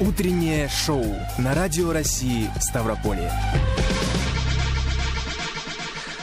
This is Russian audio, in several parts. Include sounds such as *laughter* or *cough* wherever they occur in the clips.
Утреннее шоу на Радио России Ставрополье.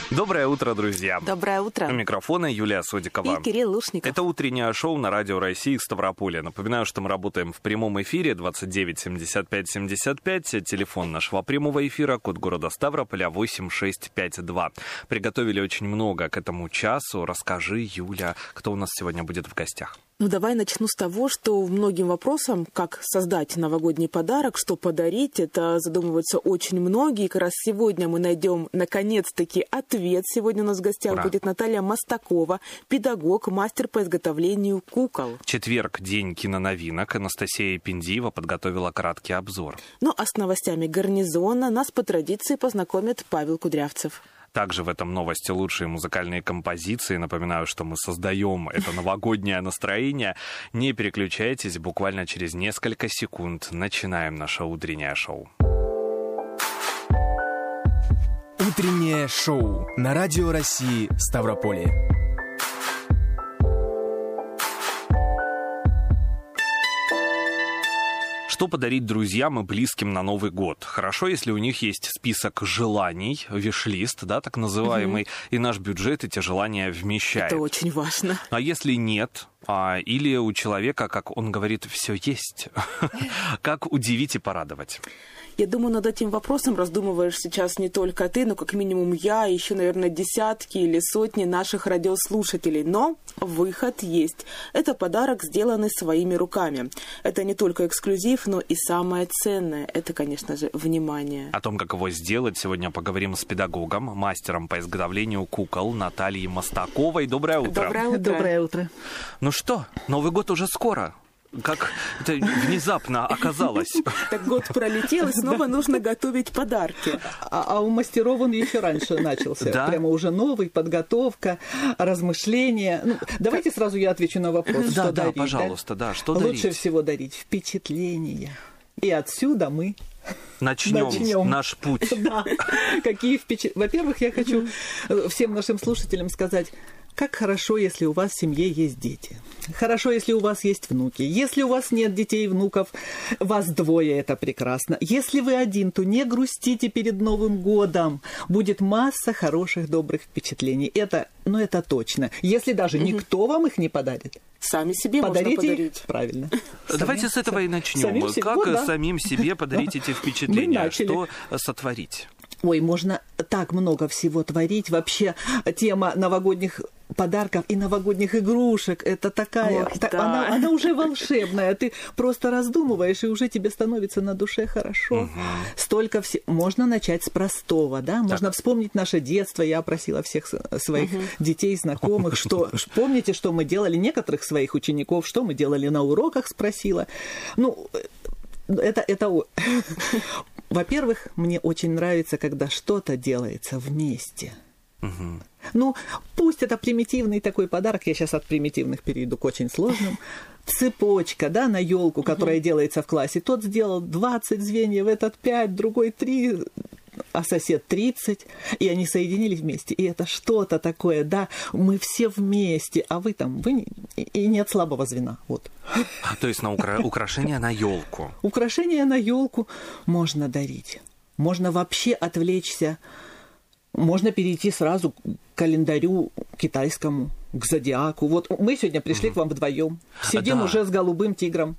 Доброе утро, друзья. Доброе утро. У микрофона Юлия Содикова. И Кирилл Лушников. Это утреннее шоу на Радио России Ставрополе. Напоминаю, что мы работаем в прямом эфире 29 75 75. Телефон нашего прямого эфира, код города Ставрополя 8652. Приготовили очень много к этому часу. Расскажи, Юля, кто у нас сегодня будет в гостях. Ну, давай начну с того, что многим вопросам, как создать новогодний подарок, что подарить, это задумываются очень многие. И как раз сегодня мы найдем, наконец-таки, ответ. Сегодня у нас в гостях Ура. будет Наталья Мостакова, педагог, мастер по изготовлению кукол. Четверг, день киноновинок. Анастасия Пиндиева подготовила краткий обзор. Ну, а с новостями гарнизона нас по традиции познакомит Павел Кудрявцев. Также в этом новости лучшие музыкальные композиции. Напоминаю, что мы создаем это новогоднее настроение. Не переключайтесь, буквально через несколько секунд начинаем наше утреннее шоу. Утреннее шоу на Радио России Ставрополье. Что подарить друзьям и близким на Новый год? Хорошо, если у них есть список желаний, виш-лист, да, так называемый, и наш бюджет эти желания вмещает. Это очень важно. А если нет, а, или у человека, как он говорит, все есть, *laughs* как удивить и порадовать? Я думаю, над этим вопросом раздумываешь сейчас не только ты, но как минимум я, еще, наверное, десятки или сотни наших радиослушателей. Но выход есть. Это подарок, сделанный своими руками. Это не только эксклюзив, но и самое ценное. Это, конечно же, внимание. О том, как его сделать, сегодня поговорим с педагогом, мастером по изготовлению кукол Натальей Мостаковой. Доброе утро. Доброе утро. Доброе утро. Ну что, Новый год уже скоро. Как это внезапно оказалось. Так год пролетел, и снова нужно готовить подарки. А, а у мастеров он еще раньше начался. Да? Прямо уже новый, подготовка, размышления. Ну, давайте сразу я отвечу на вопрос, Да, что да, дарить. пожалуйста, да, что Лучше дарить? всего дарить впечатления. И отсюда мы Начнем Начнем. наш путь. *laughs* Да. Какие впечатления? Во-первых, я хочу всем нашим слушателям сказать, как хорошо, если у вас в семье есть дети. Хорошо, если у вас есть внуки. Если у вас нет детей и внуков, вас двое, это прекрасно. Если вы один, то не грустите перед Новым годом. Будет масса хороших, добрых впечатлений. Это, ну, это точно. Если даже никто вам их не подарит, Сами себе подарите можно подарить. Правильно. Давайте с этого и начнем. самим себе- Как вот, да. самим себе подарить эти впечатления? *laughs* начали. Что сотворить? Ой, можно так много всего творить. Вообще тема новогодних подарков и новогодних игрушек это такая, Ох, та- да. она, она уже волшебная. Ты просто раздумываешь и уже тебе становится на душе хорошо. Столько все. Можно начать с простого, да? Можно вспомнить наше детство. Я просила всех своих детей, знакомых, *laughs* что помните, что мы делали некоторых своих учеников, что мы делали на уроках, спросила. Ну, это, это... *laughs* Во-первых, мне очень нравится, когда что-то делается вместе. Ну, пусть это примитивный такой подарок, я сейчас от примитивных перейду к очень сложным. *laughs* Цепочка, да, на елку, которая делается в классе. Тот сделал 20 звеньев, этот 5, другой 3, а сосед 30, и они соединились вместе. И это что-то такое, да, мы все вместе, а вы там, вы не- и- нет слабого звена. Вот. А, То есть на укра- украшение на елку. Украшения на елку можно дарить. Можно вообще отвлечься. Можно перейти сразу к календарю китайскому, к зодиаку. Вот мы сегодня пришли к вам вдвоем. Сидим Да. уже с голубым тигром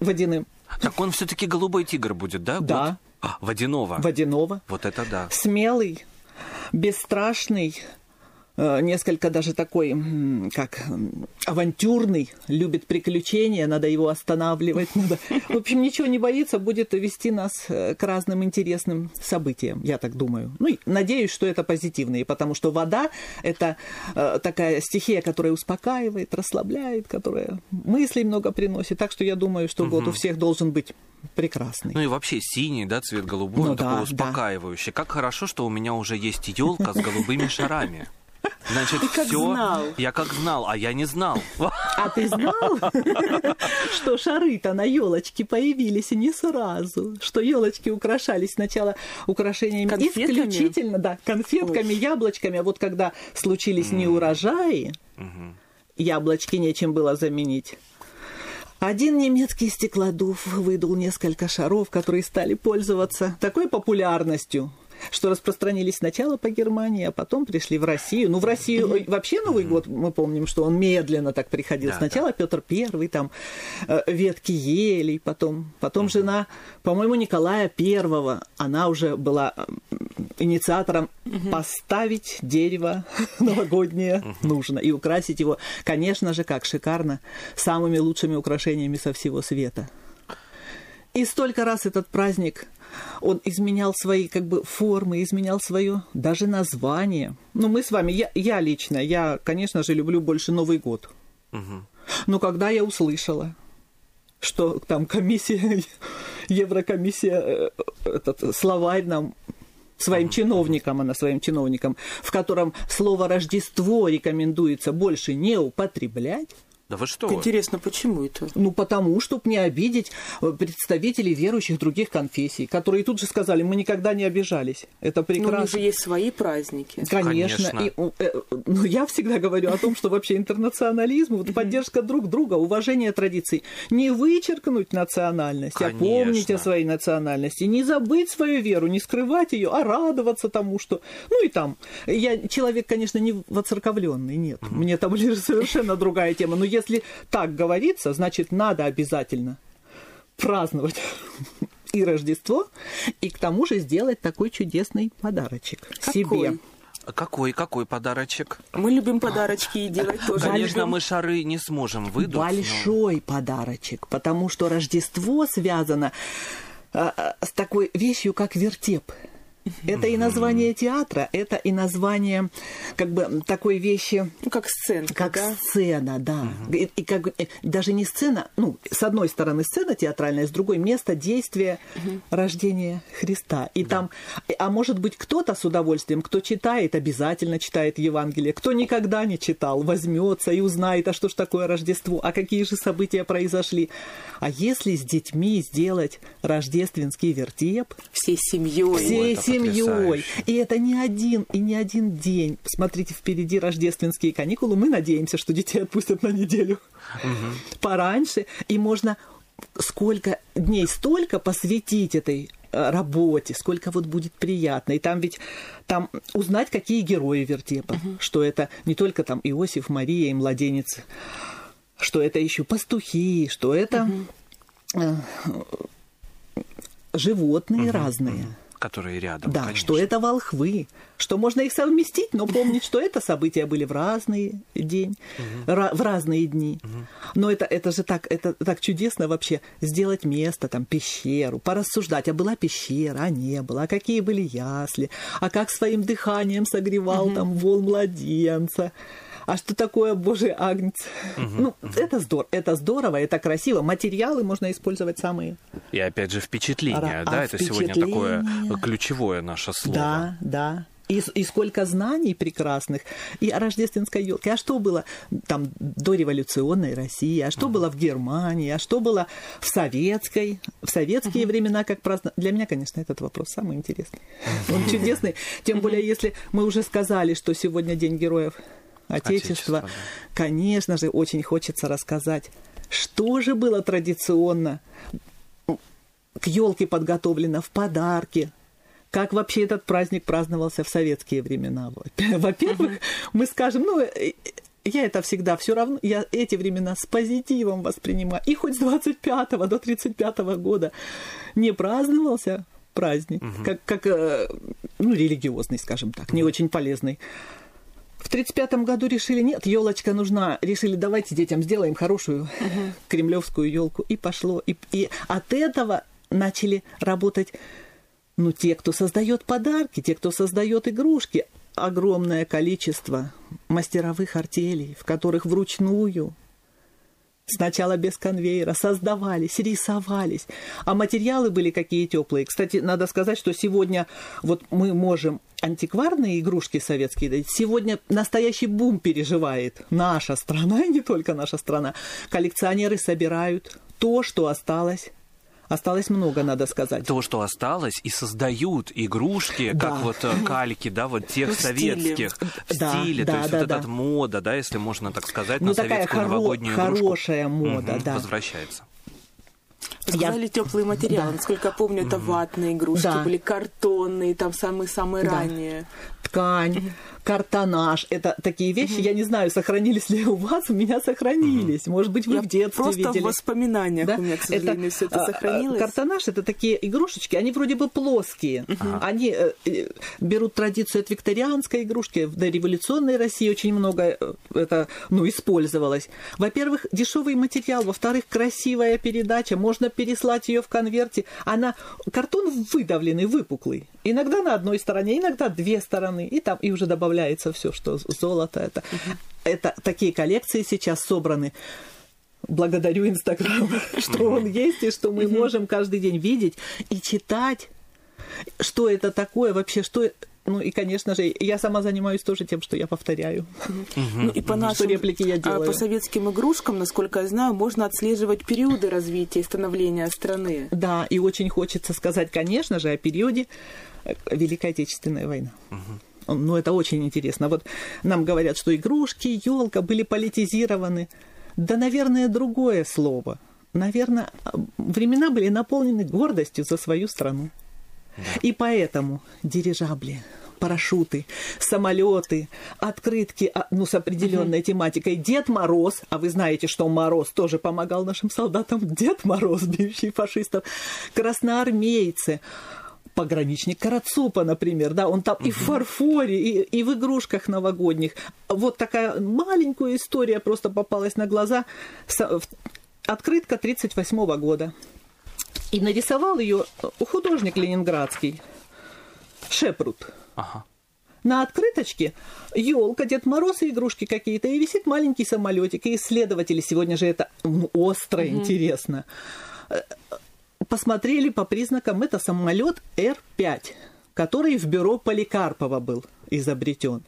водяным. Так он все-таки голубой тигр будет, да? Да. год? А, водяного. Водяного. Вот это да. Смелый, бесстрашный, несколько даже такой, как авантюрный, любит приключения, надо его останавливать. *laughs* Надо... В общем, ничего не боится, будет вести нас э, к разным интересным событиям, я так думаю. Ну, и надеюсь, что это позитивные, потому что вода – это э, такая стихия, которая успокаивает, расслабляет, которая мыслей много приносит. Так что я думаю, что год у всех должен быть прекрасный. Ну и вообще синий, да, цвет голубой, Ну он такой да, успокаивающий. Как хорошо, что у меня уже есть елка с голубыми шарами. Значит, как все. знал. Я как знал, а я не знал. А ты знал, *laughs* что шары-то на елочке появились и не сразу? Что елочки украшались сначала украшениями Конфетками? исключительно, да, конфетками, яблочками. А вот когда случились неурожаи, яблочки нечем было заменить. Один немецкий стеклодув выдал несколько шаров, которые стали пользоваться такой популярностью, что распространились сначала по Германии, а потом пришли в Россию. Ну, в Россию вообще Новый год, мы помним, что он медленно так приходил. Да, сначала да. Петр Первый, там, э, ветки елей, потом, потом жена, по-моему, Николая Первого, она уже была инициатором поставить дерево *laughs* новогоднее нужно и украсить его, конечно же, как шикарно, самыми лучшими украшениями со всего света. И столько раз этот праздник он изменял свои как бы формы, изменял свое даже название. Ну, мы с вами, я, я лично, я, конечно же, люблю больше Новый год. Угу. Но когда я услышала, что там комиссия, *laughs* Еврокомиссия, э, этот словарь нам своим чиновникам, она своим чиновникам, в котором слово Рождество рекомендуется больше не употреблять, да вы что? Интересно, почему это? Ну, потому, чтобы не обидеть э, представителей верующих других конфессий, которые тут же сказали, мы никогда не обижались. Это прекрасно. Но у них же есть свои праздники. Конечно. Конечно. И, э, ну, я всегда говорю о том, что вообще интернационализм, вот поддержка друг друга, уважение традиций. Не вычеркнуть национальность, а помнить о своей национальности, не забыть свою веру, не скрывать ее, а радоваться тому, что... Ну и там, я человек, конечно, не воцерковленный, нет. Мне там лишь *laughs* совершенно другая тема. Но если если так говорится, значит, надо обязательно праздновать *laughs* и Рождество, и к тому же сделать такой чудесный подарочек какой? себе. Какой, какой подарочек? Мы любим подарочки и делать *laughs* тоже. Конечно, любим. мы шары не сможем выдать. Большой но... подарочек, потому что Рождество связано а, с такой вещью, как вертеп. Это и название театра, это и название как бы такой вещи... Ну, как сцена. Как да? сцена, да. Угу. И, и как э, даже не сцена, ну, с одной стороны сцена театральная, с другой место действия угу. рождения Христа. И да. там, а может быть, кто-то с удовольствием, кто читает, обязательно читает Евангелие, кто никогда не читал, возьмется и узнает, а что ж такое Рождество, а какие же события произошли. А если с детьми сделать рождественский вертеп... Всей семьей. Всей семьей семьей. И это не один и не один день. Смотрите, впереди рождественские каникулы. Мы надеемся, что детей отпустят на неделю угу. пораньше. И можно сколько дней столько посвятить этой э, работе, сколько вот будет приятно. И там ведь там узнать, какие герои вертепа, угу. что это не только там Иосиф, Мария и младенец, что это еще пастухи, что это угу. животные угу. разные которые рядом. Да, конечно. что это волхвы, что можно их совместить, но помнить, что это события были в разный день, в разные дни. Но это, это же так, это так чудесно вообще сделать место, там, пещеру, порассуждать, а была пещера, а не было, а какие были ясли, а как своим дыханием согревал там вол младенца а что такое Божий агнец? Угу, ну, угу. это здорово, это здорово, это красиво. Материалы можно использовать самые. И опять же впечатление, а, да, а это впечатление... сегодня такое ключевое наше слово. Да, да. И, и сколько знаний прекрасных. И о рождественской елке. А что было там до революционной России? А что mm было в Германии? А что было в советской? В советские mm времена как праздновали? Для меня, конечно, этот вопрос самый интересный. Он чудесный. Тем более, если мы уже сказали, что сегодня День героев Отечества, Отечество, да. конечно же, очень хочется рассказать, что же было традиционно к елке подготовлено в подарки, как вообще этот праздник праздновался в советские времена. *laughs* Во-первых, мы скажем, ну, э, я это всегда все равно, я эти времена с позитивом воспринимаю. И хоть с 25 до 35 года не праздновался праздник, угу. как, как э, ну, религиозный, скажем так, не очень полезный. В 1935 году решили, нет, елочка нужна. Решили, давайте детям сделаем хорошую угу. кремлевскую елку. И пошло. И, и от этого начали работать ну, те, кто создает подарки, те, кто создает игрушки. Огромное количество мастеровых артелей, в которых вручную Сначала без конвейера создавались, рисовались, а материалы были какие теплые. Кстати, надо сказать, что сегодня вот мы можем антикварные игрушки советские дать. Сегодня настоящий бум переживает наша страна, и не только наша страна. Коллекционеры собирают то, что осталось Осталось много, надо сказать. То, что осталось, и создают игрушки, Да. как вот э, кальки, да, вот тех В стиле. советских, в Да, стиле, да, то есть да, вот да. эта мода, да, если можно так сказать, Ну, на такая советскую хоро- новогоднюю игрушку. хорошая мода, Мгм, да. Возвращается. Сказали теплый материал. Да. Насколько я помню, это ватные игрушки Да. были, картонные, там самые-самые Да. ранние. Ткань, картонаж. Это такие вещи, я не знаю, сохранились ли у вас, у меня сохранились. Может быть, вы Я в детстве просто видели. в воспоминаниях Да? у меня, к сожалению, все это а, а, сохранилось. Картонаж это такие игрушечки, они вроде бы плоские. Они э, э, берут традицию от викторианской игрушки. В дореволюционной России очень много э, это ну, использовалось. Во-первых, дешевый материал. Во-вторых, красивая передача. Можно переслать ее в конверте. Она картон выдавленный, выпуклый. Иногда на одной стороне, иногда две стороны. И там и уже добавляется все, что золото. Это, это такие коллекции сейчас собраны благодарю Инстаграм, *laughs* что он есть и что мы можем каждый день видеть и читать, что это такое вообще, что... Ну и, конечно же, я сама занимаюсь тоже тем, что я повторяю. Ну и по нашим, реплики я а, делаю. по советским игрушкам, насколько я знаю, можно отслеживать периоды развития и становления страны. Да, и очень хочется сказать, конечно же, о периоде э, Великой Отечественной войны. Ну, это очень интересно. Вот нам говорят, что игрушки, елка были политизированы. Да, наверное, другое слово. Наверное, времена были наполнены гордостью за свою страну. И поэтому дирижабли, парашюты, самолеты, открытки, а, ну, с определенной тематикой. Дед Мороз, а вы знаете, что Мороз тоже помогал нашим солдатам. *laughs* Дед Мороз, бивший фашистов, красноармейцы, пограничник Карацупа, например, да, он там и в фарфоре, и, и в игрушках новогодних. Вот такая маленькая история просто попалась на глаза. Открытка 1938 года. И нарисовал ее художник ленинградский Шепрут. Ага. На открыточке елка, Дед Мороз и игрушки какие-то, и висит маленький самолетик. И исследователи сегодня же это ну, остро интересно. Э, Посмотрели по признакам, это самолет Р-5, который в бюро Поликарпова был изобретен.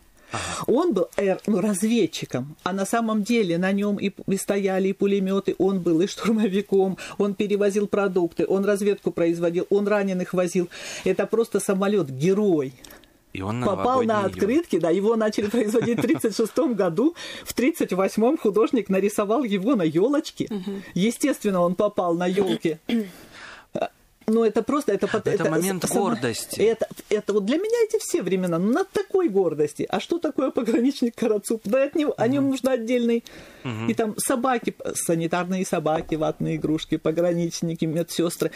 Он был р, ну, разведчиком, а на самом деле на нем и, и стояли и пулеметы, он был и штурмовиком, он перевозил продукты, он разведку производил, он раненых возил. Это просто самолет герой И он на попал на открытки, да, его начали производить в 1936 году, в 1938 художник нарисовал его на елочке. Естественно, он попал на елки. Ну, это просто... Это, пот- Это момент гордости. Это, это вот для меня эти все времена, ну, на такой гордости. А что такое пограничник Карацуп? Да от него, о нем нужно отдельный... И там собаки, санитарные собаки, ватные игрушки, пограничники, медсестры.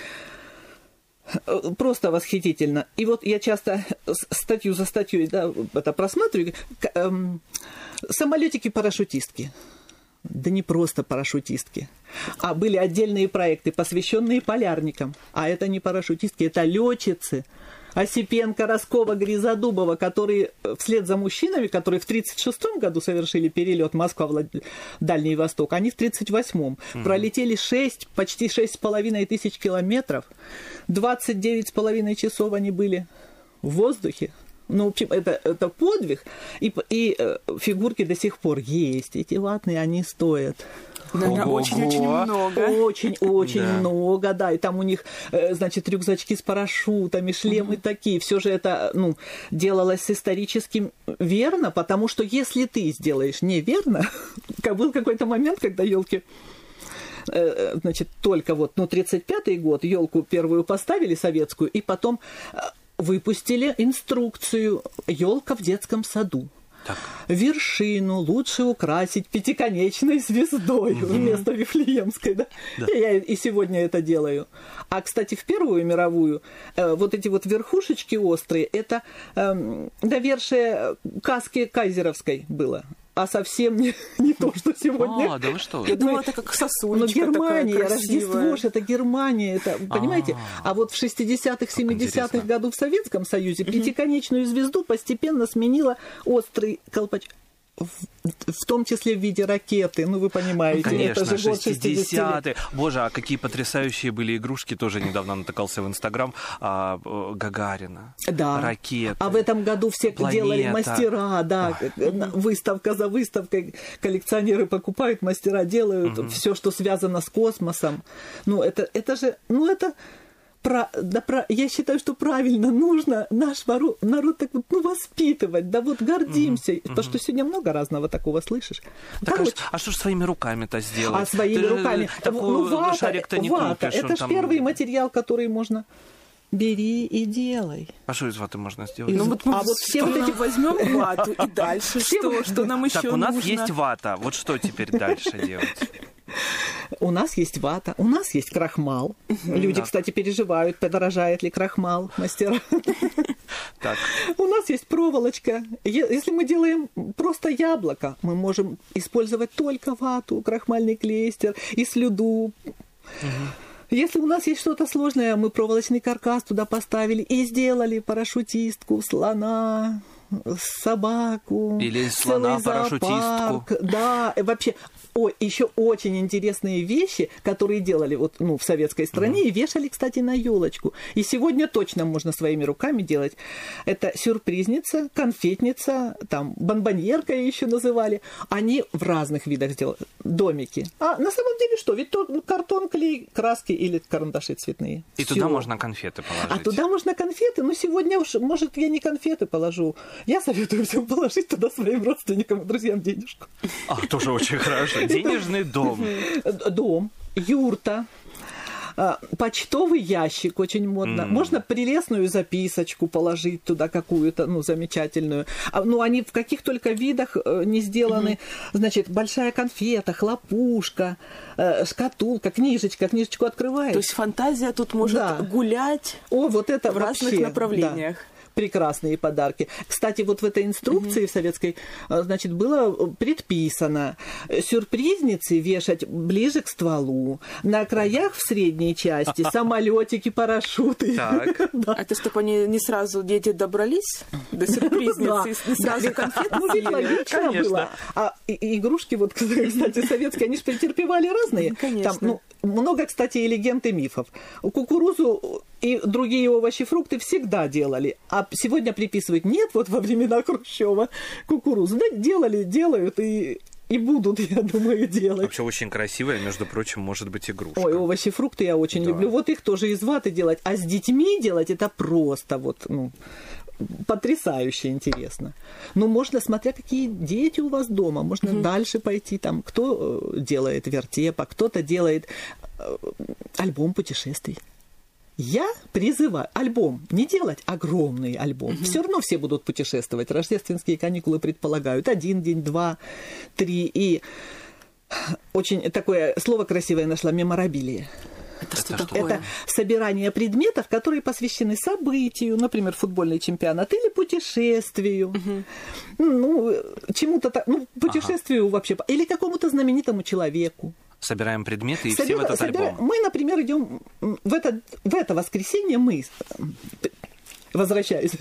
Просто восхитительно. И вот я часто статью за статьей да, это просматриваю. Эм, Самолетики-парашютистки. Да не просто парашютистки, а были отдельные проекты, посвященные полярникам. А это не парашютистки, это летчицы. Осипенко, Роскова, Гризодубова, которые э, вслед за мужчинами, которые в 1936 году совершили перелет Москва, Влад... Дальний Восток, они в 1938 пролетели 6, почти 6,5 тысяч километров, 29,5 часов они были в воздухе. Ну, в общем, это, это подвиг, и, и э, фигурки до сих пор есть. Эти ватные, они стоят. Очень-очень много. Очень-очень Да. много, да. И там у них, э, значит, рюкзачки с парашютами, шлемы такие. Все же это, ну, делалось с историческим верно, потому что если ты сделаешь неверно, *laughs* как был какой-то момент, когда елки э, значит, только вот, ну, 35-й год елку первую поставили советскую, и потом выпустили инструкцию елка в детском саду. Вершину лучше украсить пятиконечной звездой вместо Вифлеемской, да? Я и сегодня это делаю. А, кстати, в Первую мировую э, вот эти вот верхушечки острые, это эм, довершие каски кайзеровской было. А совсем не, *laughs* не то, что сегодня. А, да вы что? Я думала, это как Ну, сосулечка Германия, такая Рождество красивая. ж это Германия, это, понимаете? А вот в 60-х, 70-х интересно. году в Советском Союзе пятиконечную звезду постепенно сменила острый колпач. В том числе в виде ракеты. Ну, вы понимаете, Конечно, это же год 60-е. Боже, а какие потрясающие были игрушки. Тоже недавно натыкался в Инстаграм. А, э, Гагарина. Да. Ракеты. А в этом году все Планета. делали мастера, да. Выставка за выставкой. Коллекционеры покупают, мастера делают угу. все, что связано с космосом. Ну, это, это же, ну, это про, да, про, я считаю, что правильно нужно наш народ, народ так вот, ну, воспитывать, да вот гордимся, mm-hmm. потому что сегодня много разного такого слышишь. Так, Короче, а, а что ж своими руками-то сделать? А своими Ты руками? ну, вата, не вата, купишь, это же там... первый материал, который можно Бери и делай. А что из ваты можно сделать? Ну, вот а вот все вот эти возьмем вату и дальше *laughs* что? Что нам еще Так, у нас есть вата. Вот что теперь дальше делать? У нас есть вата, у нас есть крахмал. Люди, кстати, переживают, подорожает ли крахмал мастера. *laughs* Так. У нас есть проволочка. Если мы делаем просто яблоко, мы можем использовать только вату, крахмальный клейстер и слюду. Если у нас есть что-то сложное, мы проволочный каркас туда поставили и сделали парашютистку, слона, собаку. Или слона-парашютистку. Да, вообще о, еще очень интересные вещи, которые делали вот, ну, в советской стране mm-hmm. и вешали, кстати, на елочку. И сегодня точно можно своими руками делать. Это сюрпризница, конфетница, там, бомбоньерка еще называли. Они в разных видах сделали домики. А на самом деле что? Ведь то картон, клей, краски или карандаши цветные. И Всё. туда можно конфеты положить. А туда можно конфеты. Ну, сегодня уж, может, я не конфеты положу. Я советую всем положить туда своим родственникам и друзьям денежку. А, тоже очень хорошо. *laughs* Денежный дом. Дом, юрта, а, почтовый ящик очень модно. Mm. Можно прелестную записочку положить туда какую-то, ну, замечательную. А, ну, они в каких только видах э, не сделаны. Mm-hmm. Значит, большая конфета, хлопушка, э, шкатулка, книжечка. Книжечку открываешь. То есть фантазия тут может да. гулять О, вот это в вообще, разных направлениях. Да прекрасные подарки. Кстати, вот в этой инструкции угу. советской, э, значит, было предписано сюрпризницы вешать ближе к стволу, на краях в средней части *laughs* самолетики, парашюты. Так. *laughs* да. Это чтобы они не сразу дети добрались до *laughs* сюрпризницы, не сразу конфеты Ну, ведь логично было. А игрушки, вот, кстати, советские, они же претерпевали разные. Конечно. Там, ну, много, кстати, и легенд и мифов. Кукурузу и другие овощи, фрукты всегда делали. А сегодня приписывают, нет, вот во времена Хрущева кукурузу. Да, делали, делают и и будут, *laughs* я думаю, делать. Вообще очень красивая, между прочим, может быть игрушка. Ой, овощи, фрукты я очень да. люблю. Вот их тоже из ваты делать. А с детьми делать это просто вот, ну, потрясающе интересно. Но можно, смотря какие дети у вас дома, можно mm-hmm. дальше пойти. Там кто э, делает вертеп, а кто-то делает э, альбом путешествий. Я призываю альбом не делать огромный альбом. Угу. Все равно все будут путешествовать. Рождественские каникулы предполагают один день, два, три. И очень такое слово красивое нашла меморабилие. Это, что это такое? Это собирание предметов, которые посвящены событию, например, футбольный чемпионат или путешествию. Угу. Ну, чему-то так, ну, путешествию ага. вообще, или какому-то знаменитому человеку. Собираем предметы и Собира... все в этот собира... альбом. Мы, например, идем в это, в это воскресенье мы возвращаюсь,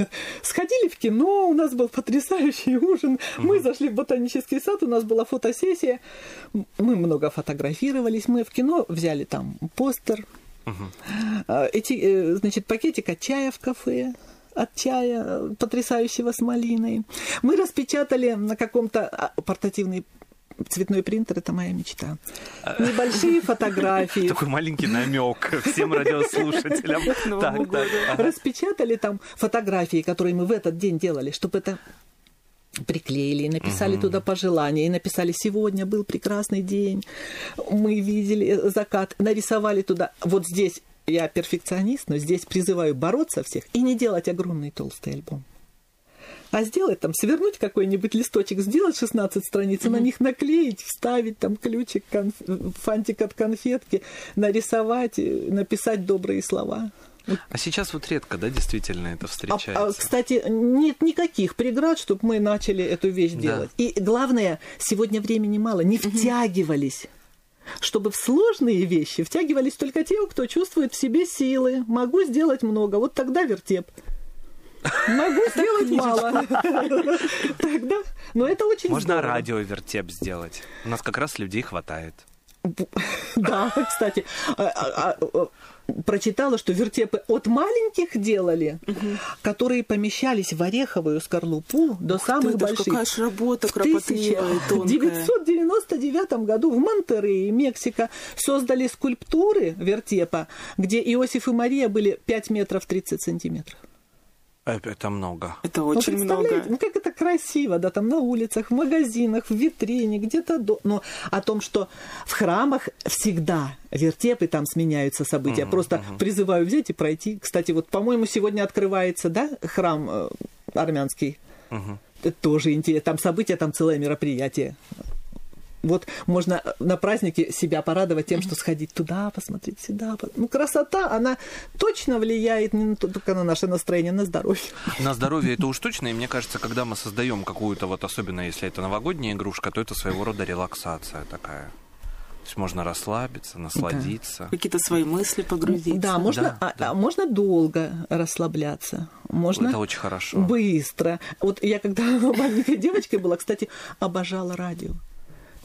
сходили в кино, у нас был потрясающий ужин, угу. мы зашли в ботанический сад, у нас была фотосессия, мы много фотографировались, мы в кино взяли там постер, угу. эти, э, значит, пакетик от чая в кафе, от чая потрясающего с малиной. Мы распечатали на каком-то а, портативный цветной принтер это моя мечта. Небольшие фотографии. *laughs* Такой маленький намек всем радиослушателям. *laughs* Так, так. Распечатали там фотографии, которые мы в этот день делали, чтобы это приклеили, и написали угу. туда пожелания, и написали «Сегодня был прекрасный день, мы видели закат», нарисовали туда. Вот здесь я перфекционист, но здесь призываю бороться всех и не делать огромный толстый альбом а сделать там, свернуть какой-нибудь листочек, сделать 16 страниц, mm-hmm. на них наклеить, вставить там ключик, конф... фантик от конфетки, нарисовать, написать добрые слова. А сейчас вот редко, да, действительно это встречается? А, а, кстати, нет никаких преград, чтобы мы начали эту вещь да. делать. И главное, сегодня времени мало, не втягивались чтобы в сложные вещи втягивались только те, кто чувствует в себе силы. Могу сделать много. Вот тогда вертеп. Могу сделать мало. *laughs* Тогда, но это очень Можно здорово. радиовертеп сделать. У нас как раз людей хватает. *laughs* Да, кстати, а, а, а, прочитала, что вертепы от маленьких делали, которые помещались в ореховую скорлупу до самых Ты, больших. какая ж работа В кропотливая и тонкая. 1999 году в Монтерее, Мексика, создали скульптуры вертепа, где Иосиф и Мария были 5 метров 30 сантиметров. Это много. Это Ну, очень представляете, много. ну как это красиво, да, там на улицах, в магазинах, в витрине, где-то. до- Но о том, что в храмах всегда вертепы там сменяются события. Просто призываю взять и пройти. Кстати, вот, по-моему, сегодня открывается, да, храм э, армянский. Это тоже интересно. Там события, там целое мероприятие. Вот можно на празднике себя порадовать тем, что сходить туда, посмотреть сюда. Ну, красота, она точно влияет не только на наше настроение, на здоровье. На здоровье это уж точно, и мне кажется, когда мы создаем какую-то, вот особенно если это новогодняя игрушка, то это своего рода релаксация такая. То есть можно расслабиться, насладиться. Какие-то свои мысли погрузиться. Да, можно, Да, а- да. а можно долго расслабляться. Можно Это очень хорошо. быстро. Вот я когда *laughs* маленькой девочкой была, кстати, обожала радио.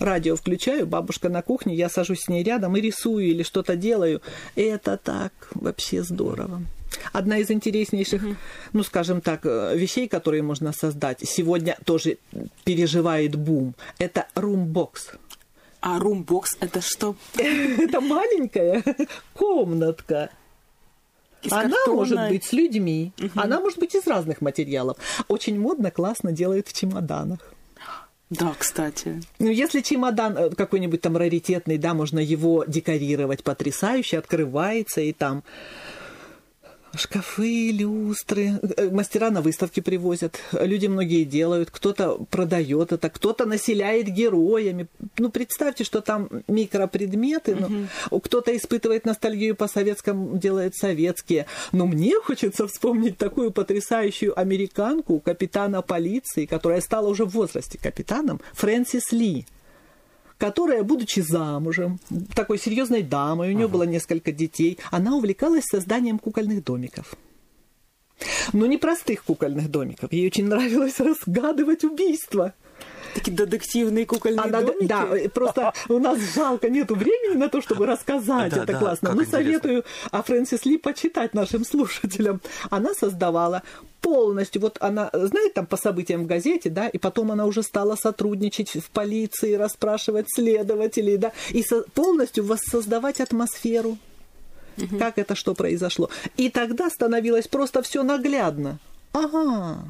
Радио включаю, бабушка на кухне, я сажусь с ней рядом и рисую или что-то делаю. Это так вообще здорово. Одна из интереснейших, ну, скажем так, э, вещей, которые можно создать, сегодня тоже переживает бум, это румбокс. А румбокс это что? *laughs* Это маленькая комнатка. Из Она картона? может быть с людьми, она может быть из разных материалов. Очень модно, классно делают в чемоданах. Да, кстати. Ну, если чемодан э, какой-нибудь там раритетный, да, можно его декорировать потрясающе, открывается, и там шкафы, люстры. Э, Мастера на выставки привозят. Люди многие делают. Кто-то продает это, кто-то населяет героями. Ну, представьте, что там микропредметы. ну, кто-то испытывает ностальгию по советскому, делает советские. Но мне *laughs* хочется вспомнить такую потрясающую американку, капитана полиции, которая стала уже в возрасте капитаном, Фрэнсис Ли которая, будучи замужем, такой серьезной дамой, у нее было несколько детей, она увлекалась созданием кукольных домиков. Но не простых кукольных домиков. Ей очень нравилось *laughs* разгадывать убийства. Такие детективные кукольные Она, домики. да, э, просто у нас жалко, нету времени на то, чтобы рассказать Да, это да, классно. Но советую о Фрэнсис Ли почитать нашим слушателям. Она создавала полностью, вот она, знает, там по событиям в газете, да, и потом она уже стала сотрудничать в полиции, расспрашивать следователей, да, и со- полностью воссоздавать атмосферу, как это что произошло. И тогда становилось просто все наглядно. Ага,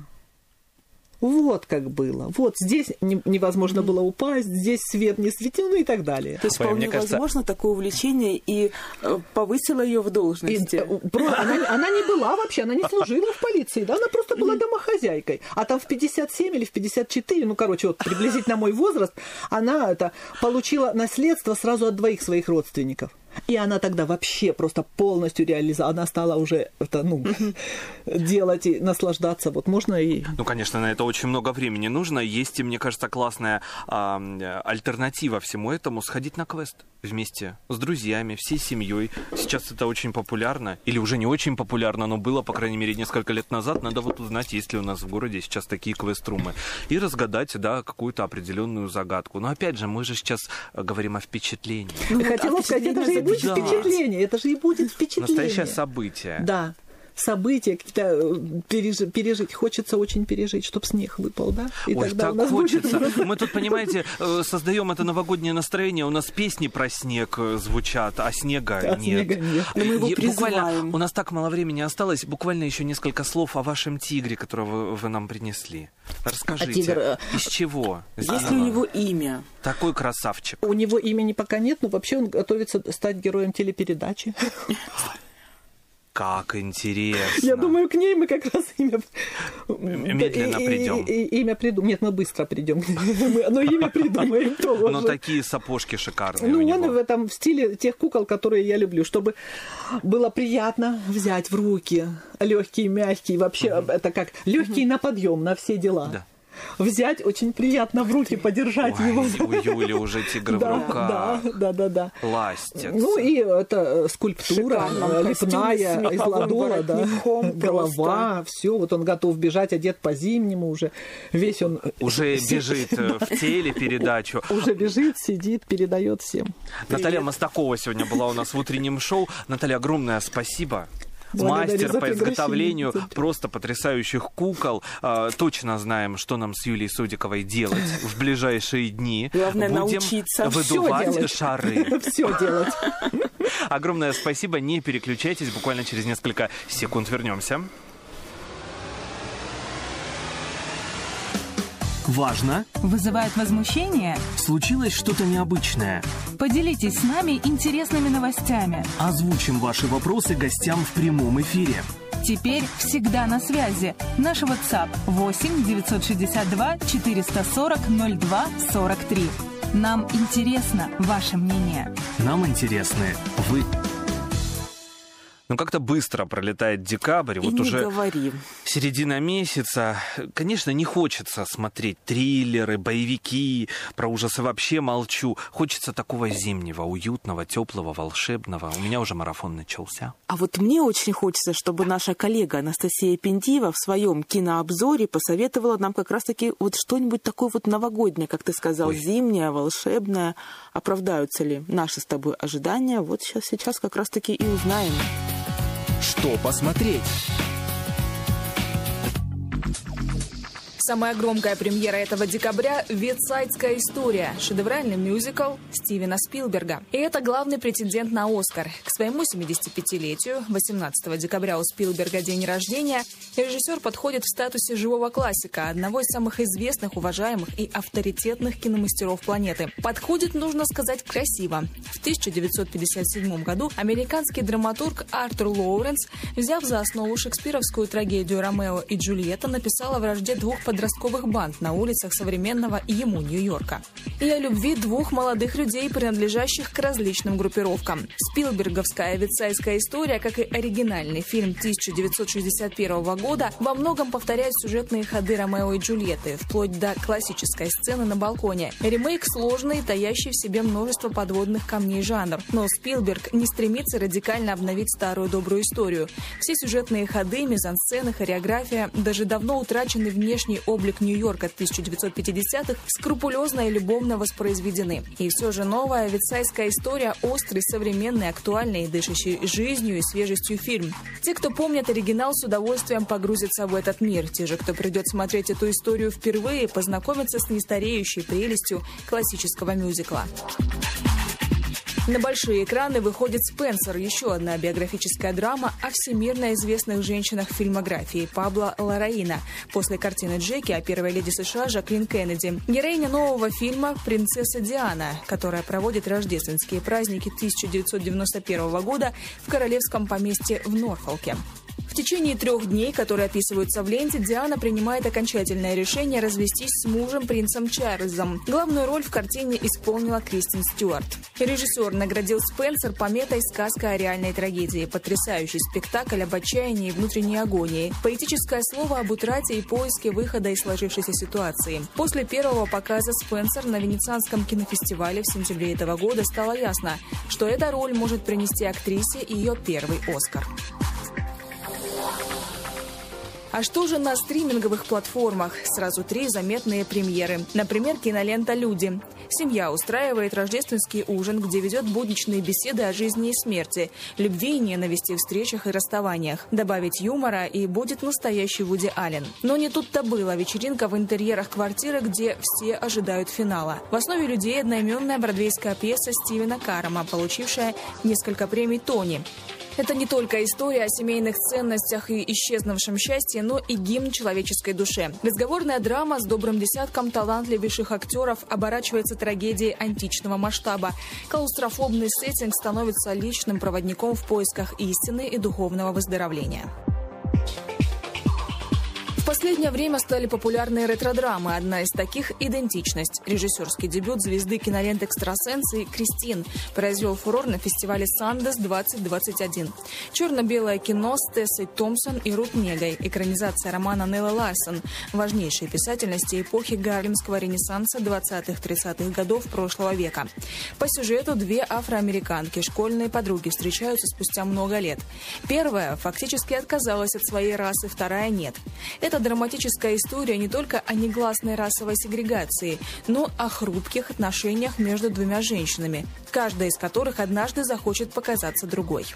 вот как было. Вот здесь не- невозможно было упасть, здесь свет не светил, ну и так далее. То есть Ой, вполне кажется- возможно такое увлечение и э, повысило ее в И, должности. э, про- она, не- она не была вообще, она не служила в полиции, да, она просто была домохозяйкой. А там в 57 или в 54, ну, короче, вот приблизительно мой возраст, она это получила наследство сразу от двоих своих родственников. И она тогда вообще просто полностью реализовала. Она стала уже это, ну, делать и наслаждаться. Вот можно и... Ну, конечно, на это очень много времени нужно. Есть, и, мне кажется, классная а, альтернатива всему этому сходить на квест вместе с друзьями, всей семьей. Сейчас это очень популярно, или уже не очень популярно, но было, по крайней мере, несколько лет назад. Надо вот узнать, есть ли у нас в городе сейчас такие квест-румы. И разгадать, да, какую-то определенную загадку. Но опять же, мы же сейчас э, говорим о впечатлении. Ну, Хотела сказать, это же будет Да. впечатление, это же и будет впечатление. Настоящее событие. Да. События какие-то э, пережи- пережить. Хочется очень пережить, чтобы снег выпал, да? И Ой, тогда так у нас хочется. будет... Мы тут, понимаете, э, создаем это новогоднее настроение. У нас песни про снег э, звучат, а снега А нет. снега нет. Но мы его И буквально, призываем. у нас так мало времени осталось. Буквально еще несколько слов о вашем тигре, которого вы, нам принесли. Расскажите, тигр, э, из чего? Есть ли у него имя? Такой красавчик. У него имени пока нет, но вообще он готовится стать героем телепередачи. *laughs* Как интересно. Я думаю, к ней мы как раз имя... Медленно придем. Имя придумаем. Нет, мы быстро придем. Но имя придумаем тоже. Но такие сапожки шикарные Ну, он в этом в стиле тех кукол, которые я люблю, чтобы было приятно взять в руки, легкие, мягкие, вообще это как легкий на подъем, на все дела. Да. Взять, очень приятно в руки подержать Ой, его. У Юли уже тигры в Да, руках. да, да, да, да. Ластится. Ну и это э, скульптура э, лепная из ладола, да, голова, все, вот он готов бежать, одет по зимнему уже, весь он э, Уже бежит в теле передачу. *laughs* уже бежит, сидит, передает всем. Наталья Мостакова сегодня была у нас в утреннем шоу. Наталья, огромное спасибо. Мастер по изготовлению просто потрясающих кукол. А, Точно знаем, что нам с Юлией Судиковой делать в ближайшие дни. Главное Будем научиться. Выдувать делать. шары. *laughs* Все делать. Огромное спасибо. Не переключайтесь. Буквально через несколько секунд вернемся. Важно? Вызывает возмущение? Случилось что-то необычное? Поделитесь с нами интересными новостями. Озвучим ваши вопросы гостям в прямом эфире. Теперь всегда на связи. Наш WhatsApp 8 962 440 02 43. Нам интересно ваше мнение. Нам интересны вы. Ну, как-то быстро пролетает декабрь. И вот уже говори. середина месяца. Конечно, не хочется смотреть триллеры, боевики. Про ужасы вообще молчу. Хочется такого зимнего, уютного, теплого, волшебного. У меня уже марафон начался. А вот мне очень хочется, чтобы наша коллега Анастасия Пентиева в своем кинообзоре посоветовала нам как раз-таки вот что-нибудь такое вот новогоднее, как ты сказал, Ой. зимнее, волшебное. Оправдаются ли наши с тобой ожидания? Вот сейчас, сейчас как раз-таки и узнаем. Что посмотреть? Самая громкая премьера этого декабря – «Ветсайдская история» – шедевральный мюзикл Стивена Спилберга. И это главный претендент на «Оскар». К своему 75-летию, 18 декабря у Спилберга день рождения, режиссер подходит в статусе живого классика, одного из самых известных, уважаемых и авторитетных киномастеров планеты. Подходит, нужно сказать, красиво. В 1957 году американский драматург Артур Лоуренс, взяв за основу шекспировскую трагедию «Ромео и Джульетта», написал о вражде двух подростковых банд на улицах современного ему Нью-Йорка. И о любви двух молодых людей, принадлежащих к различным группировкам. Спилберговская «Вицайская история», как и оригинальный фильм 1961 года, во многом повторяет сюжетные ходы Ромео и Джульетты, вплоть до классической сцены на балконе. Ремейк сложный, таящий в себе множество подводных камней жанр. Но Спилберг не стремится радикально обновить старую добрую историю. Все сюжетные ходы, мизансцены, хореография, даже давно утраченный внешний облик Нью-Йорка 1950-х скрупулезно и любовно воспроизведены. И все же новая вицайская история – острый, современный, актуальный, дышащий жизнью и свежестью фильм. Те, кто помнят оригинал, с удовольствием погрузятся в этот мир. Те же, кто придет смотреть эту историю впервые, познакомятся с нестареющей прелестью классического мюзикла. На большие экраны выходит «Спенсер» – еще одна биографическая драма о всемирно известных женщинах фильмографии Пабло Лараина. После картины Джеки о первой леди США Жаклин Кеннеди. Героиня нового фильма «Принцесса Диана», которая проводит рождественские праздники 1991 года в королевском поместье в Норфолке. В течение трех дней, которые описываются в ленте, Диана принимает окончательное решение развестись с мужем принцем Чарльзом. Главную роль в картине исполнила Кристин Стюарт. Режиссер наградил Спенсер пометой «Сказка о реальной трагедии». Потрясающий спектакль об отчаянии и внутренней агонии. Поэтическое слово об утрате и поиске выхода из сложившейся ситуации. После первого показа Спенсер на Венецианском кинофестивале в сентябре этого года стало ясно, что эта роль может принести актрисе ее первый «Оскар». А что же на стриминговых платформах? Сразу три заметные премьеры. Например, кинолента «Люди». Семья устраивает рождественский ужин, где ведет будничные беседы о жизни и смерти, любви и ненависти, встречах и расставаниях. Добавить юмора и будет настоящий Вуди Аллен. Но не тут-то было. Вечеринка в интерьерах квартиры, где все ожидают финала. В основе «Людей» одноименная бродвейская пьеса Стивена Карама, получившая несколько премий Тони. Это не только история о семейных ценностях и исчезнувшем счастье, но и гимн человеческой душе. Разговорная драма с добрым десятком талантливейших актеров оборачивается трагедией античного масштаба. Клаустрофобный сеттинг становится личным проводником в поисках истины и духовного выздоровления. Последнее время стали популярны ретро-драмы. Одна из таких – «Идентичность». Режиссерский дебют звезды кинолент «Экстрасенсы» Кристин произвел фурор на фестивале «Сандес 2021». Черно-белое кино с Тессой Томпсон и Рут Негой. Экранизация романа Нелла Ларсон, важнейшей писательности эпохи гарлемского ренессанса 20-30-х годов прошлого века. По сюжету две афроамериканки, школьные подруги, встречаются спустя много лет. Первая фактически отказалась от своей расы, вторая – нет. Это драматическая история не только о негласной расовой сегрегации, но о хрупких отношениях между двумя женщинами, каждая из которых однажды захочет показаться другой.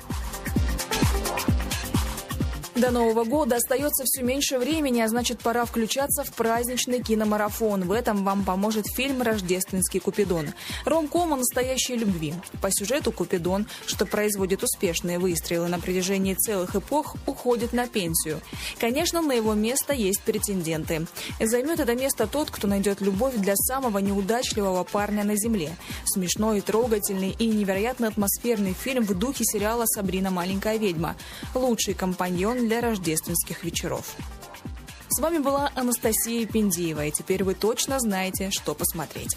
До Нового года остается все меньше времени, а значит пора включаться в праздничный киномарафон. В этом вам поможет фильм «Рождественский Купидон». Ромком о настоящей любви. По сюжету Купидон, что производит успешные выстрелы на протяжении целых эпох, уходит на пенсию. Конечно, на его место есть претенденты. Займет это место тот, кто найдет любовь для самого неудачливого парня на земле. Смешной, трогательный и невероятно атмосферный фильм в духе сериала «Сабрина маленькая ведьма». Лучший компаньон для рождественских вечеров. С вами была Анастасия Пендиева, и теперь вы точно знаете, что посмотреть.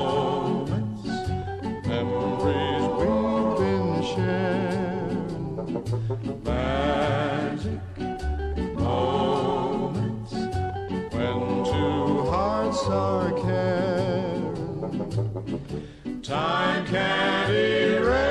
Time can't erase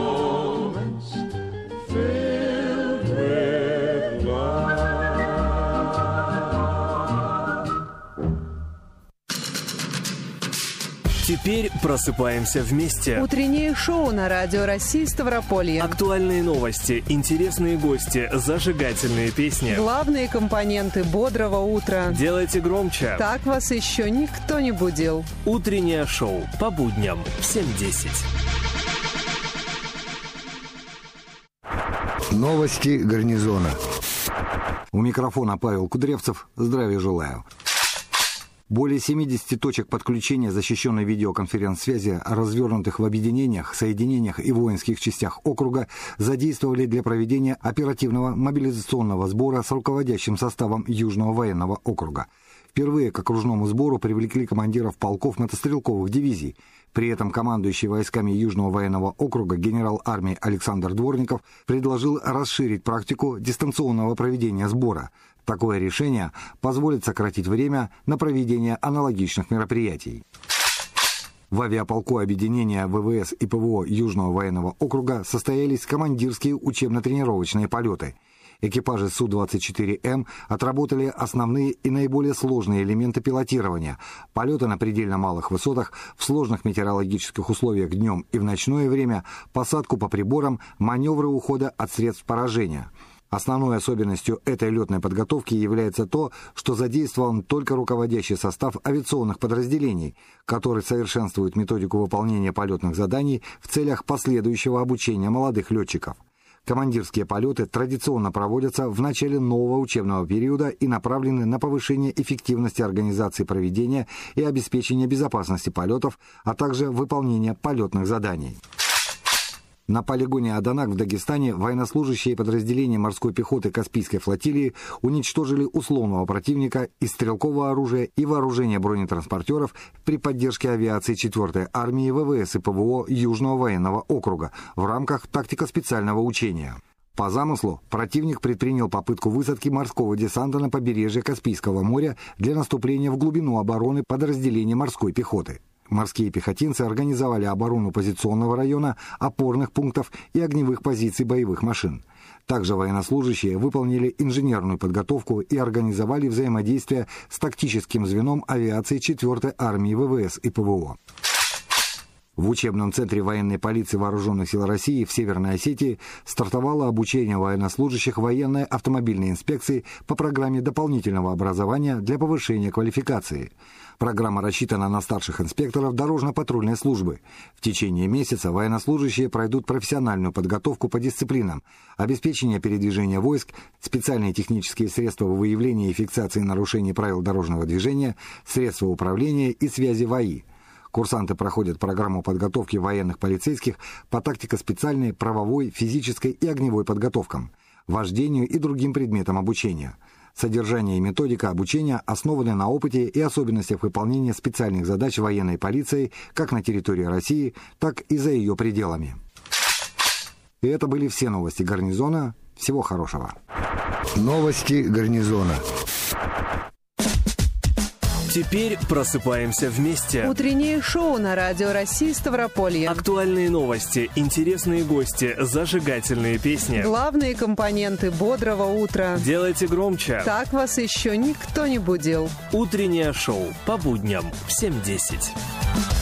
Теперь просыпаемся вместе. Утреннее шоу на Радио России Ставрополье. Актуальные новости, интересные гости, зажигательные песни. Главные компоненты бодрого утра. Делайте громче. Так вас еще никто не будил. Утреннее шоу по будням в 7.10. Новости гарнизона. У микрофона Павел Кудревцев. Здравия желаю. Более 70 точек подключения защищенной видеоконференц-связи, развернутых в объединениях, соединениях и воинских частях округа, задействовали для проведения оперативного мобилизационного сбора с руководящим составом Южного военного округа. впервые к окружному сбору привлекли командиров полков мотострелковых дивизий. При этом командующий войсками Южного военного округа генерал армии Александр Дворников предложил расширить практику дистанционного проведения сбора. Такое решение позволит сократить время на проведение аналогичных мероприятий. В авиаполку объединения ВВС и ПВО Южного военного округа состоялись командирские учебно-тренировочные полеты. Экипажи Су-24М отработали основные и наиболее сложные элементы пилотирования, полеты на предельно малых высотах, в сложных метеорологических условиях днем и в ночное время, посадку по приборам, маневры ухода от средств поражения – Основной особенностью этой летной подготовки является то, что задействован только руководящий состав авиационных подразделений, который совершенствует методику выполнения полетных заданий в целях последующего обучения молодых летчиков. Командирские полеты традиционно проводятся в начале нового учебного периода и направлены на повышение эффективности организации проведения и обеспечения безопасности полетов, а также выполнения полетных заданий. На полигоне Аданак в Дагестане военнослужащие подразделения морской пехоты Каспийской флотилии уничтожили условного противника из стрелкового оружия и вооружения бронетранспортеров при поддержке авиации 4-й армии ВВС и ПВО Южного военного округа в рамках тактико-специального учения. По замыслу, противник предпринял попытку высадки морского десанта на побережье Каспийского моря для наступления в глубину обороны подразделения морской пехоты. Морские пехотинцы организовали оборону позиционного района, опорных пунктов и огневых позиций боевых машин. Также военнослужащие выполнили инженерную подготовку и организовали взаимодействие с тактическим звеном авиации 4-й армии ВВС и ПВО. В учебном центре военной полиции Вооруженных сил России в Северной Осетии стартовало обучение военнослужащих военной автомобильной инспекции по программе дополнительного образования для повышения квалификации. Программа рассчитана на старших инспекторов дорожно-патрульной службы. В течение месяца военнослужащие пройдут профессиональную подготовку по дисциплинам, обеспечение передвижения войск, специальные технические средства выявления и фиксации нарушений правил дорожного движения, средства управления и связи ВАИ. Курсанты проходят программу подготовки военных полицейских по тактико-специальной, правовой, физической и огневой подготовкам, вождению и другим предметам обучения – Содержание и методика обучения основаны на опыте и особенностях выполнения специальных задач военной полиции как на территории России, так и за ее пределами. И это были все новости гарнизона. Всего хорошего. Новости гарнизона. Теперь просыпаемся вместе. Утреннее шоу на Радио России Ставрополье. Актуальные новости, интересные гости, зажигательные песни. Главные компоненты бодрого утра. Делайте громче. Так вас еще никто не будил. Утреннее шоу по будням в 7.10.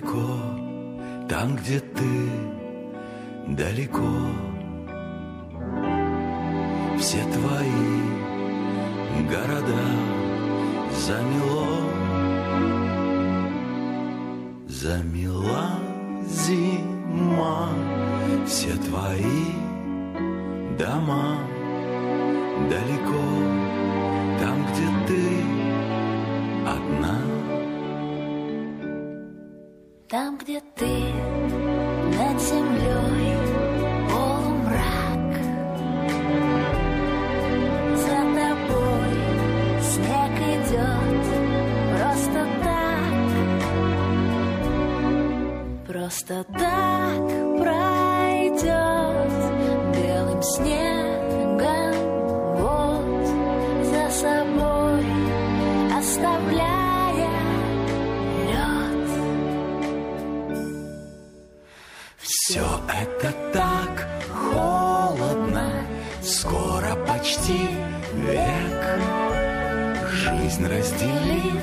Далеко, там, где ты, далеко. Все твои города замело Замела зима. Все твои дома Далеко, там, где ты где ты Все это так холодно, скоро почти век. Жизнь разделив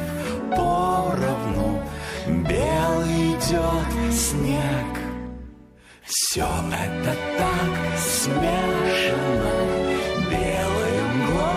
поровну, белый идет снег. Все это так смешано, белой мглой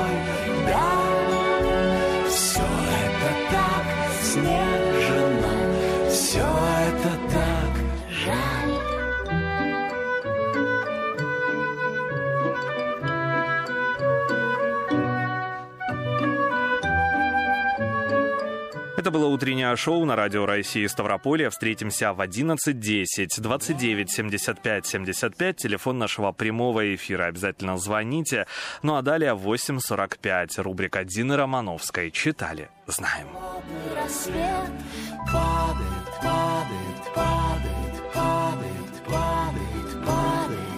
Это было утреннее шоу на Радио России Ставрополье. Встретимся в 11.10, 29 75 75, телефон нашего прямого эфира. Обязательно звоните. Ну а далее 8.45, рубрика Дины Романовской. Читали, знаем. Рассвет падает, падает, падает, падает, падает, падает.